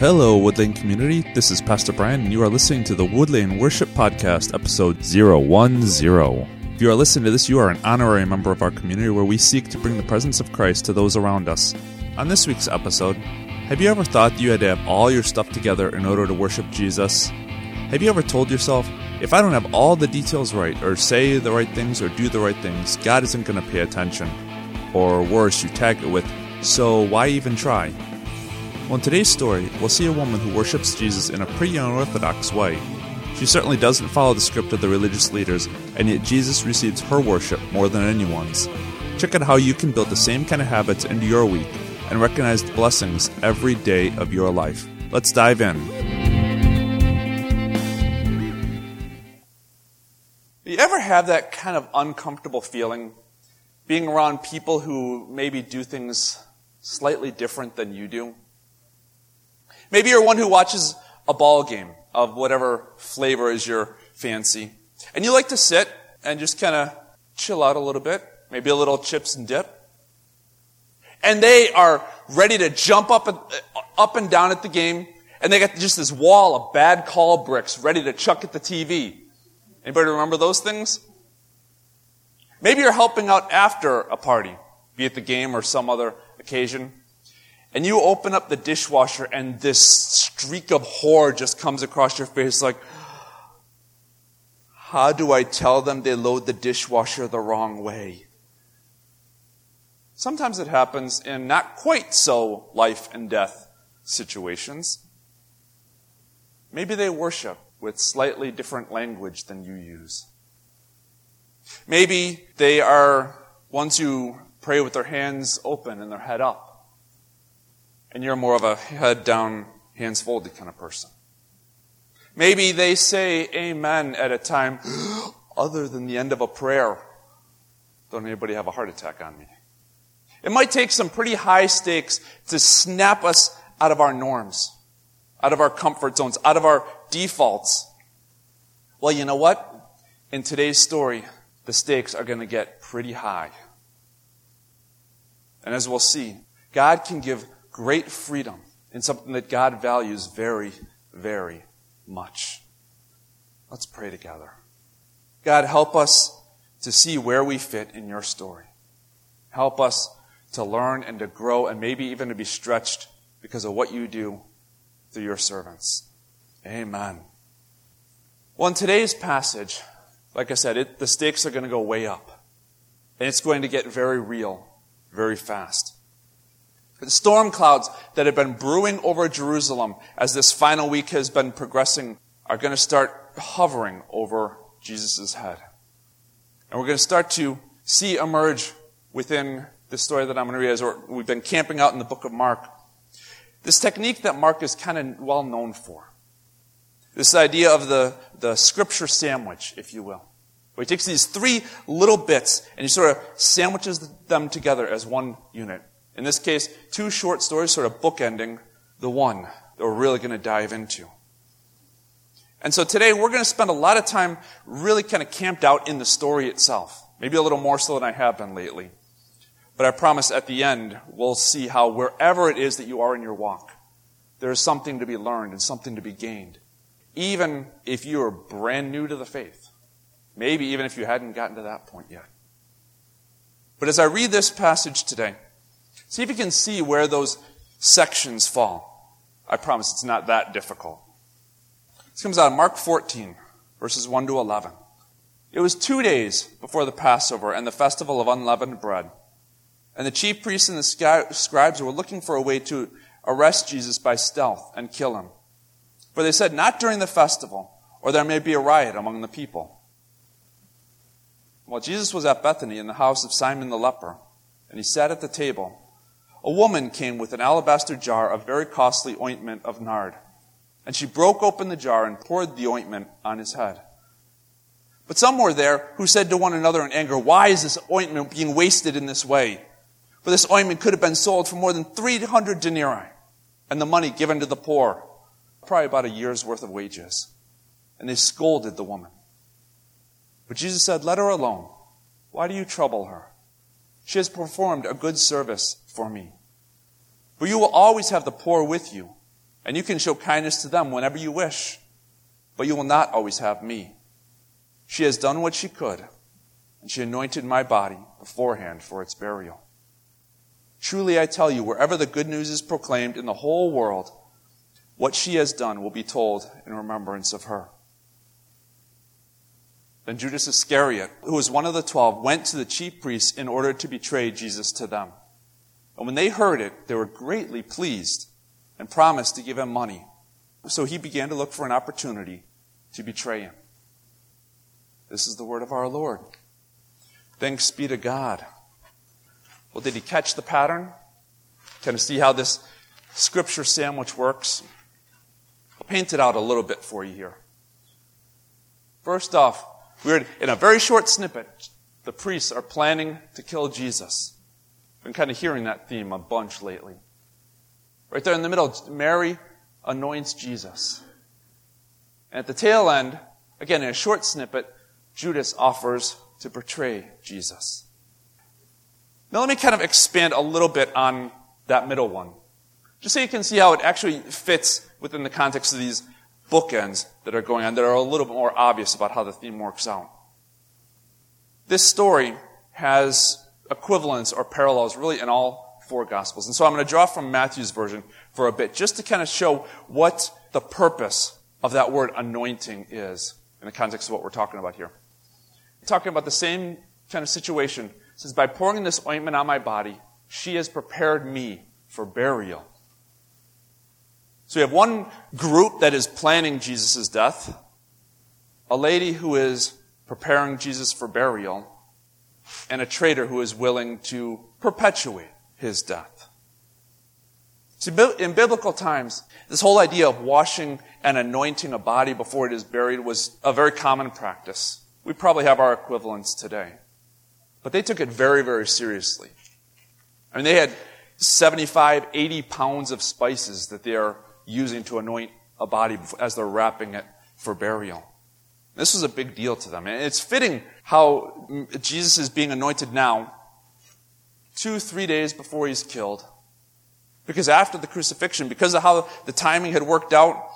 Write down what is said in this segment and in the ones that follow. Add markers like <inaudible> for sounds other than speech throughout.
Hello, Woodlane community. This is Pastor Brian, and you are listening to the Woodlane Worship Podcast, episode 010. If you are listening to this, you are an honorary member of our community where we seek to bring the presence of Christ to those around us. On this week's episode, have you ever thought you had to have all your stuff together in order to worship Jesus? Have you ever told yourself, if I don't have all the details right, or say the right things, or do the right things, God isn't going to pay attention? Or worse, you tag it with, so why even try? In today's story, we'll see a woman who worships Jesus in a pretty unorthodox way. She certainly doesn't follow the script of the religious leaders, and yet Jesus receives her worship more than anyone's. Check out how you can build the same kind of habits into your week and recognize the blessings every day of your life. Let's dive in. Do you ever have that kind of uncomfortable feeling being around people who maybe do things slightly different than you do? Maybe you're one who watches a ball game of whatever flavor is your fancy. And you like to sit and just kind of chill out a little bit. Maybe a little chips and dip. And they are ready to jump up and, uh, up and down at the game. And they got just this wall of bad call bricks ready to chuck at the TV. Anybody remember those things? Maybe you're helping out after a party, be it the game or some other occasion. And you open up the dishwasher and this streak of horror just comes across your face like, how do I tell them they load the dishwasher the wrong way? Sometimes it happens in not quite so life and death situations. Maybe they worship with slightly different language than you use. Maybe they are ones who pray with their hands open and their head up and you're more of a head down, hands folded kind of person. Maybe they say amen at a time <gasps> other than the end of a prayer. Don't anybody have a heart attack on me? It might take some pretty high stakes to snap us out of our norms, out of our comfort zones, out of our defaults. Well, you know what? In today's story, the stakes are going to get pretty high. And as we'll see, God can give great freedom in something that God values very, very much. Let's pray together. God, help us to see where we fit in your story. Help us to learn and to grow and maybe even to be stretched because of what you do through your servants. Amen. Well, in today's passage, like I said, it, the stakes are going to go way up. And it's going to get very real very fast. The storm clouds that have been brewing over Jerusalem as this final week has been progressing are going to start hovering over Jesus' head. And we're going to start to see emerge within the story that I'm going to read as we've been camping out in the book of Mark. This technique that Mark is kind of well known for. This idea of the, the scripture sandwich, if you will. Where he takes these three little bits and he sort of sandwiches them together as one unit. In this case, two short stories sort of bookending the one that we're really going to dive into. And so today we're going to spend a lot of time really kind of camped out in the story itself. Maybe a little more so than I have been lately. But I promise at the end we'll see how wherever it is that you are in your walk, there is something to be learned and something to be gained. Even if you are brand new to the faith. Maybe even if you hadn't gotten to that point yet. But as I read this passage today, See if you can see where those sections fall. I promise it's not that difficult. This comes out of Mark 14, verses 1 to 11. It was two days before the Passover and the festival of unleavened bread. And the chief priests and the scribes were looking for a way to arrest Jesus by stealth and kill him. For they said, Not during the festival, or there may be a riot among the people. While Jesus was at Bethany in the house of Simon the leper, and he sat at the table, a woman came with an alabaster jar of very costly ointment of nard. And she broke open the jar and poured the ointment on his head. But some were there who said to one another in anger, Why is this ointment being wasted in this way? For this ointment could have been sold for more than 300 denarii, and the money given to the poor, probably about a year's worth of wages. And they scolded the woman. But Jesus said, Let her alone. Why do you trouble her? She has performed a good service for me. But you will always have the poor with you, And you can show kindness to them whenever you wish, but you will not always have me. She has done what she could, and she anointed my body beforehand for its burial. Truly I tell you, wherever the good news is proclaimed in the whole world, what she has done will be told in remembrance of her. Then Judas Iscariot, who was one of the twelve, went to the chief priests in order to betray Jesus to them. And when they heard it, they were greatly pleased and promised to give him money. So he began to look for an opportunity to betray him. This is the word of our Lord. Thanks be to God. Well, did he catch the pattern? Kind of see how this scripture sandwich works? I'll paint it out a little bit for you here. First off, we're in a very short snippet. The priests are planning to kill Jesus. Been kind of hearing that theme a bunch lately. Right there in the middle, Mary anoints Jesus. And at the tail end, again in a short snippet, Judas offers to betray Jesus. Now let me kind of expand a little bit on that middle one. Just so you can see how it actually fits within the context of these bookends that are going on that are a little bit more obvious about how the theme works out. This story has equivalents or parallels really in all four gospels. And so I'm going to draw from Matthew's version for a bit just to kind of show what the purpose of that word anointing is in the context of what we're talking about here. Talking about the same kind of situation. It says, by pouring this ointment on my body, she has prepared me for burial. So we have one group that is planning Jesus' death, a lady who is preparing Jesus for burial, and a traitor who is willing to perpetuate his death. See, in biblical times, this whole idea of washing and anointing a body before it is buried was a very common practice. We probably have our equivalents today. But they took it very, very seriously. I mean, they had 75, 80 pounds of spices that they are using to anoint a body as they're wrapping it for burial. This was a big deal to them. And it's fitting how Jesus is being anointed now, two, three days before he's killed. Because after the crucifixion, because of how the timing had worked out,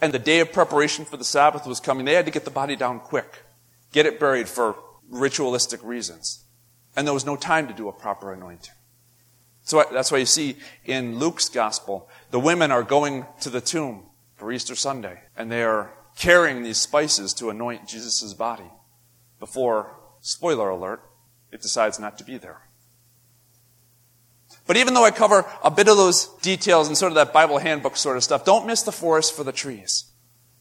and the day of preparation for the Sabbath was coming, they had to get the body down quick, get it buried for ritualistic reasons. And there was no time to do a proper anointing. So that's why you see in Luke's gospel, the women are going to the tomb for Easter Sunday, and they are carrying these spices to anoint Jesus' body before, spoiler alert, it decides not to be there. But even though I cover a bit of those details and sort of that Bible handbook sort of stuff, don't miss the forest for the trees.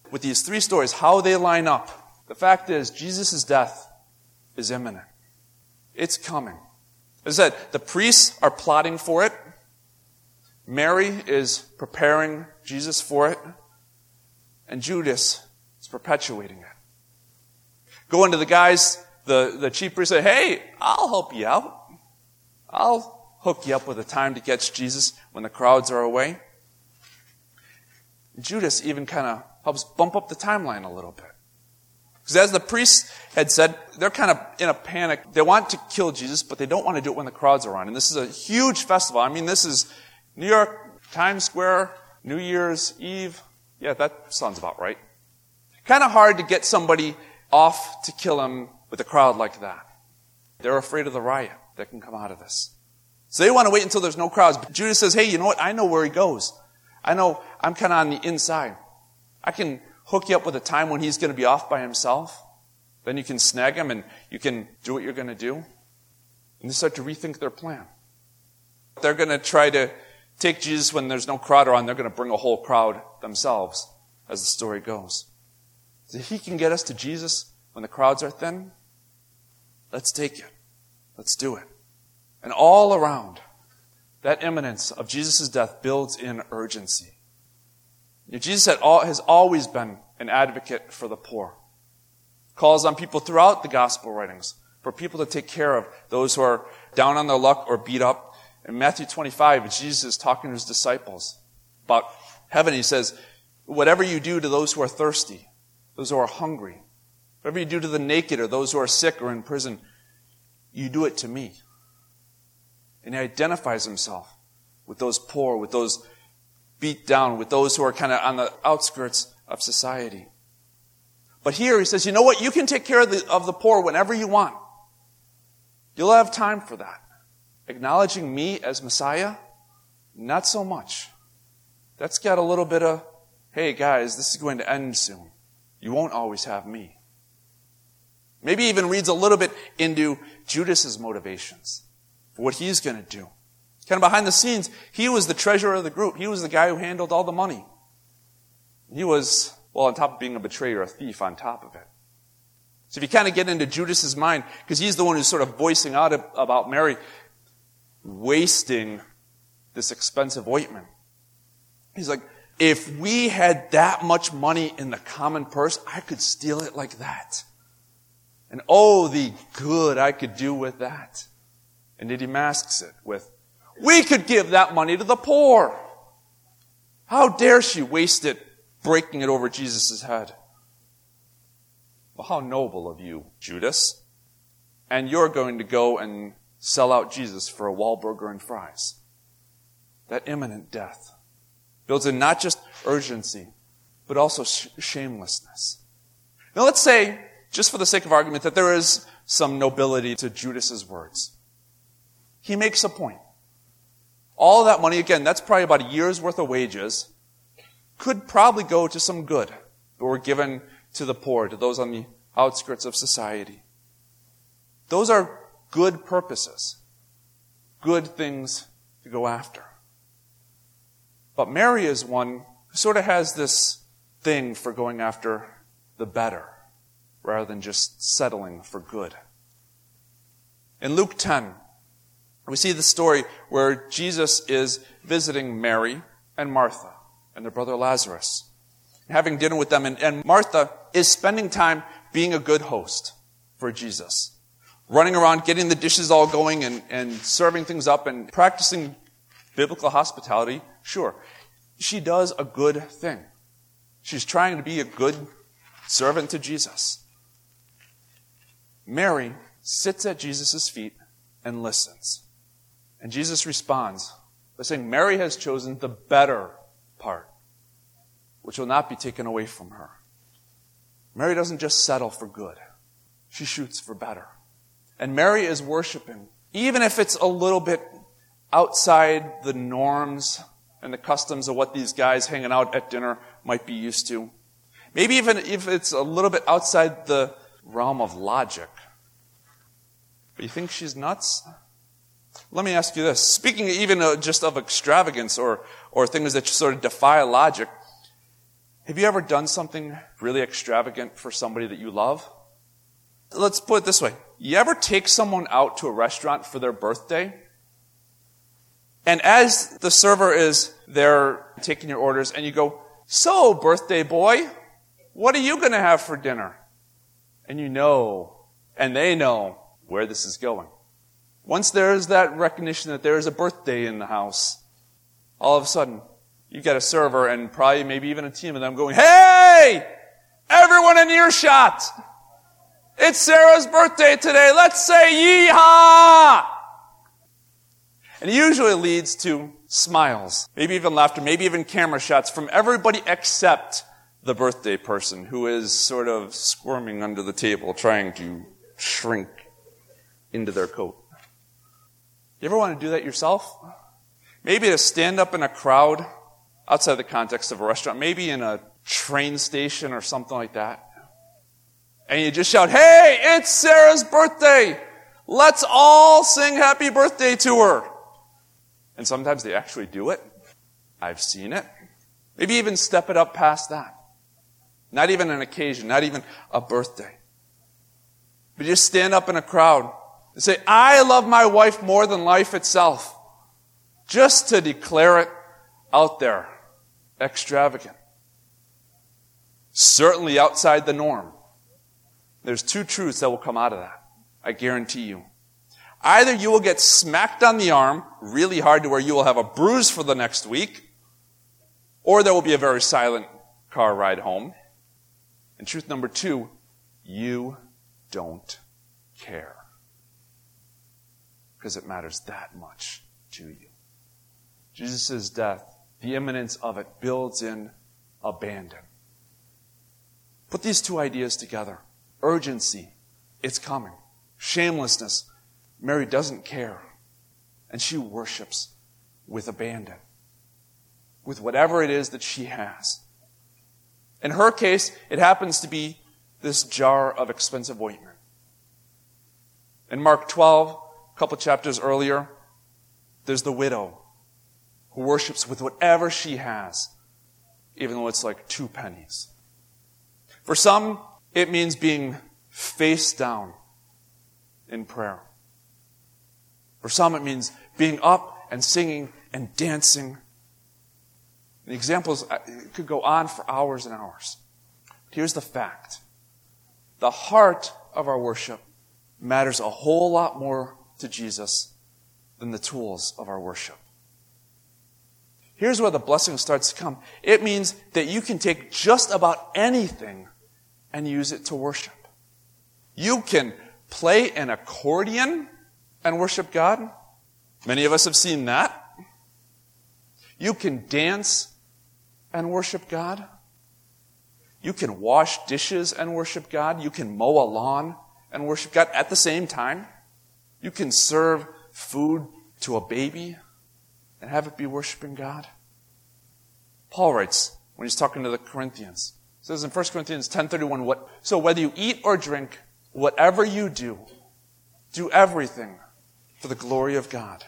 With these three stories, how they line up. The fact is, Jesus' death is imminent. It's coming. As I said, the priests are plotting for it. Mary is preparing Jesus for it and Judas is perpetuating it. Going to the guys, the, the chief priest say, hey, I'll help you out. I'll hook you up with a time to catch Jesus when the crowds are away. Judas even kind of helps bump up the timeline a little bit. Because as the priests had said, they're kind of in a panic. They want to kill Jesus, but they don't want to do it when the crowds are on. And this is a huge festival. I mean, this is New York, Times Square, New Year's Eve, yeah, that sounds about right. Kind of hard to get somebody off to kill him with a crowd like that. They're afraid of the riot that can come out of this. So they want to wait until there's no crowds. But Judas says, hey, you know what? I know where he goes. I know I'm kind of on the inside. I can hook you up with a time when he's going to be off by himself. Then you can snag him and you can do what you're going to do. And they start to rethink their plan. They're going to try to take Jesus when there's no crowd around, they're going to bring a whole crowd themselves, as the story goes. If he can get us to Jesus when the crowds are thin, let's take it. Let's do it. And all around, that imminence of Jesus' death builds in urgency. Jesus has always been an advocate for the poor. Calls on people throughout the gospel writings for people to take care of those who are down on their luck or beat up in Matthew 25, Jesus is talking to his disciples about heaven. He says, Whatever you do to those who are thirsty, those who are hungry, whatever you do to the naked or those who are sick or in prison, you do it to me. And he identifies himself with those poor, with those beat down, with those who are kind of on the outskirts of society. But here he says, you know what? You can take care of the, of the poor whenever you want. You'll have time for that. Acknowledging me as Messiah? Not so much. That's got a little bit of, hey guys, this is going to end soon. You won't always have me. Maybe even reads a little bit into Judas's motivations for what he's going to do. Kind of behind the scenes, he was the treasurer of the group. He was the guy who handled all the money. He was, well, on top of being a betrayer, a thief on top of it. So if you kind of get into Judas's mind, because he's the one who's sort of voicing out about Mary wasting this expensive ointment. He's like, if we had that much money in the common purse, I could steal it like that. And oh, the good I could do with that. And then he masks it with, we could give that money to the poor. How dare she waste it breaking it over Jesus' head? Well, how noble of you, Judas. And you're going to go and sell out Jesus for a Wahlburger and fries. That imminent death builds in not just urgency, but also sh- shamelessness. Now let's say, just for the sake of argument, that there is some nobility to Judas's words. He makes a point. All that money, again, that's probably about a year's worth of wages, could probably go to some good that were given to the poor, to those on the outskirts of society. Those are good purposes, good things to go after. But Mary is one who sort of has this thing for going after the better rather than just settling for good. In Luke 10, we see the story where Jesus is visiting Mary and Martha and their brother Lazarus, having dinner with them. And, and Martha is spending time being a good host for Jesus, running around, getting the dishes all going and, and serving things up and practicing biblical hospitality. Sure. She does a good thing. She's trying to be a good servant to Jesus. Mary sits at Jesus' feet and listens. And Jesus responds by saying, Mary has chosen the better part, which will not be taken away from her. Mary doesn't just settle for good, she shoots for better. And Mary is worshiping, even if it's a little bit outside the norms and the customs of what these guys hanging out at dinner might be used to. Maybe even if it's a little bit outside the realm of logic. But you think she's nuts? Let me ask you this. Speaking even uh, just of extravagance or, or things that sort of defy logic, have you ever done something really extravagant for somebody that you love? Let's put it this way. You ever take someone out to a restaurant for their birthday? And as the server is there taking your orders, and you go, So, birthday boy, what are you going to have for dinner? And you know, and they know where this is going. Once there is that recognition that there is a birthday in the house, all of a sudden, you've got a server and probably maybe even a team of them going, Hey! Everyone in earshot! It's Sarah's birthday today. Let's say yeehaw! And it usually leads to smiles, maybe even laughter, maybe even camera shots from everybody except the birthday person who is sort of squirming under the table trying to shrink into their coat. You ever want to do that yourself? Maybe to stand up in a crowd outside the context of a restaurant, maybe in a train station or something like that. And you just shout, Hey, it's Sarah's birthday! Let's all sing happy birthday to her. And sometimes they actually do it. I've seen it. Maybe even step it up past that. Not even an occasion, not even a birthday. But just stand up in a crowd and say, I love my wife more than life itself. Just to declare it out there. Extravagant. Certainly outside the norm. There's two truths that will come out of that. I guarantee you. Either you will get smacked on the arm really hard to where you will have a bruise for the next week, or there will be a very silent car ride home. And truth number two, you don't care because it matters that much to you. Jesus' death the imminence of it builds in abandon. Put these two ideas together. Urgency, it's coming. Shamelessness, Mary doesn't care. And she worships with abandon, with whatever it is that she has. In her case, it happens to be this jar of expensive ointment. In Mark 12, a couple chapters earlier, there's the widow who worships with whatever she has, even though it's like two pennies. For some, it means being face down in prayer. For some, it means being up and singing and dancing. The examples uh, could go on for hours and hours. Here's the fact the heart of our worship matters a whole lot more to Jesus than the tools of our worship. Here's where the blessing starts to come. It means that you can take just about anything and use it to worship. You can play an accordion and worship God. Many of us have seen that. You can dance and worship God. You can wash dishes and worship God. You can mow a lawn and worship God at the same time. You can serve food to a baby and have it be worshiping God. Paul writes when he's talking to the Corinthians. He says in 1 Corinthians 10:31, what, so whether you eat or drink, whatever you do, do everything for the glory of God.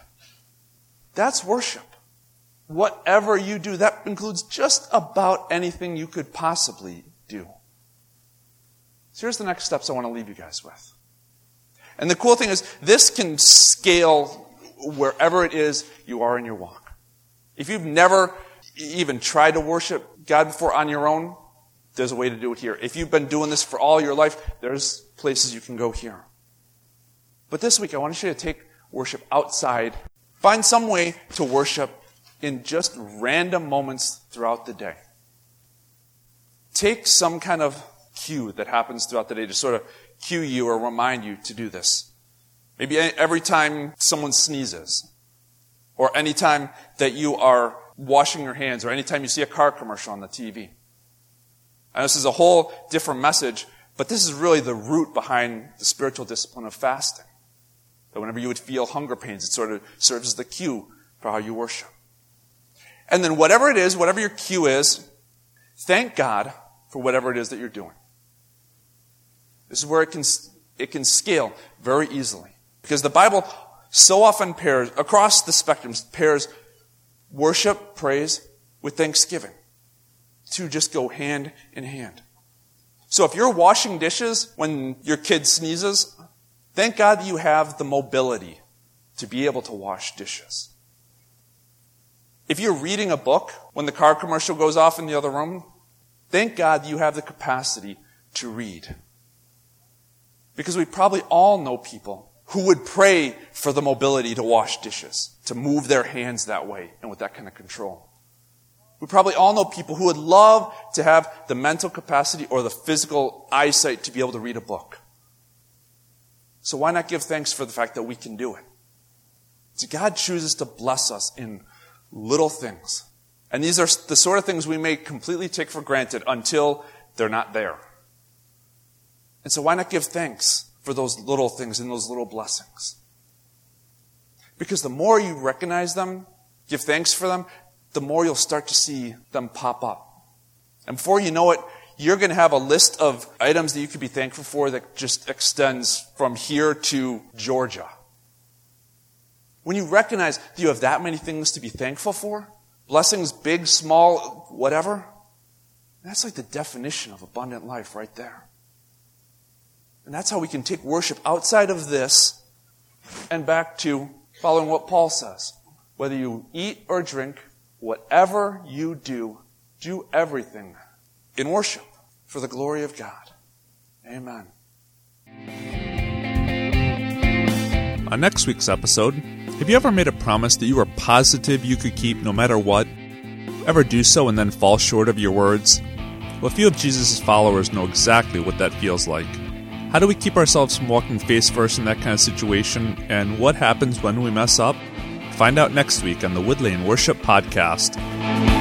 That's worship. Whatever you do, that includes just about anything you could possibly do. So here's the next steps I want to leave you guys with. And the cool thing is, this can scale wherever it is you are in your walk. If you've never even tried to worship God before on your own, there's a way to do it here. If you've been doing this for all your life, there's places you can go here. But this week, I want you to take worship outside. Find some way to worship in just random moments throughout the day. Take some kind of cue that happens throughout the day to sort of cue you or remind you to do this. Maybe every time someone sneezes, or anytime that you are washing your hands, or anytime you see a car commercial on the TV. And this is a whole different message, but this is really the root behind the spiritual discipline of fasting. That whenever you would feel hunger pains, it sort of serves as the cue for how you worship. And then whatever it is, whatever your cue is, thank God for whatever it is that you're doing. This is where it can, it can scale very easily. Because the Bible so often pairs, across the spectrum, pairs worship, praise with thanksgiving. To just go hand in hand. So if you're washing dishes when your kid sneezes, thank God you have the mobility to be able to wash dishes. If you're reading a book when the car commercial goes off in the other room, thank God you have the capacity to read. Because we probably all know people who would pray for the mobility to wash dishes, to move their hands that way and with that kind of control. We probably all know people who would love to have the mental capacity or the physical eyesight to be able to read a book. So why not give thanks for the fact that we can do it? See, God chooses to bless us in little things. And these are the sort of things we may completely take for granted until they're not there. And so why not give thanks for those little things and those little blessings? Because the more you recognize them, give thanks for them, the more you'll start to see them pop up. And before you know it, you're going to have a list of items that you could be thankful for that just extends from here to Georgia. When you recognize that you have that many things to be thankful for, blessings, big, small, whatever, that's like the definition of abundant life right there. And that's how we can take worship outside of this and back to following what Paul says. Whether you eat or drink, whatever you do, do everything in worship for the glory of God. Amen. On next week's episode, have you ever made a promise that you were positive you could keep no matter what? Ever do so and then fall short of your words? Well, a few of Jesus' followers know exactly what that feels like. How do we keep ourselves from walking face first in that kind of situation, and what happens when we mess up? Find out next week on the Woodlane Worship Podcast.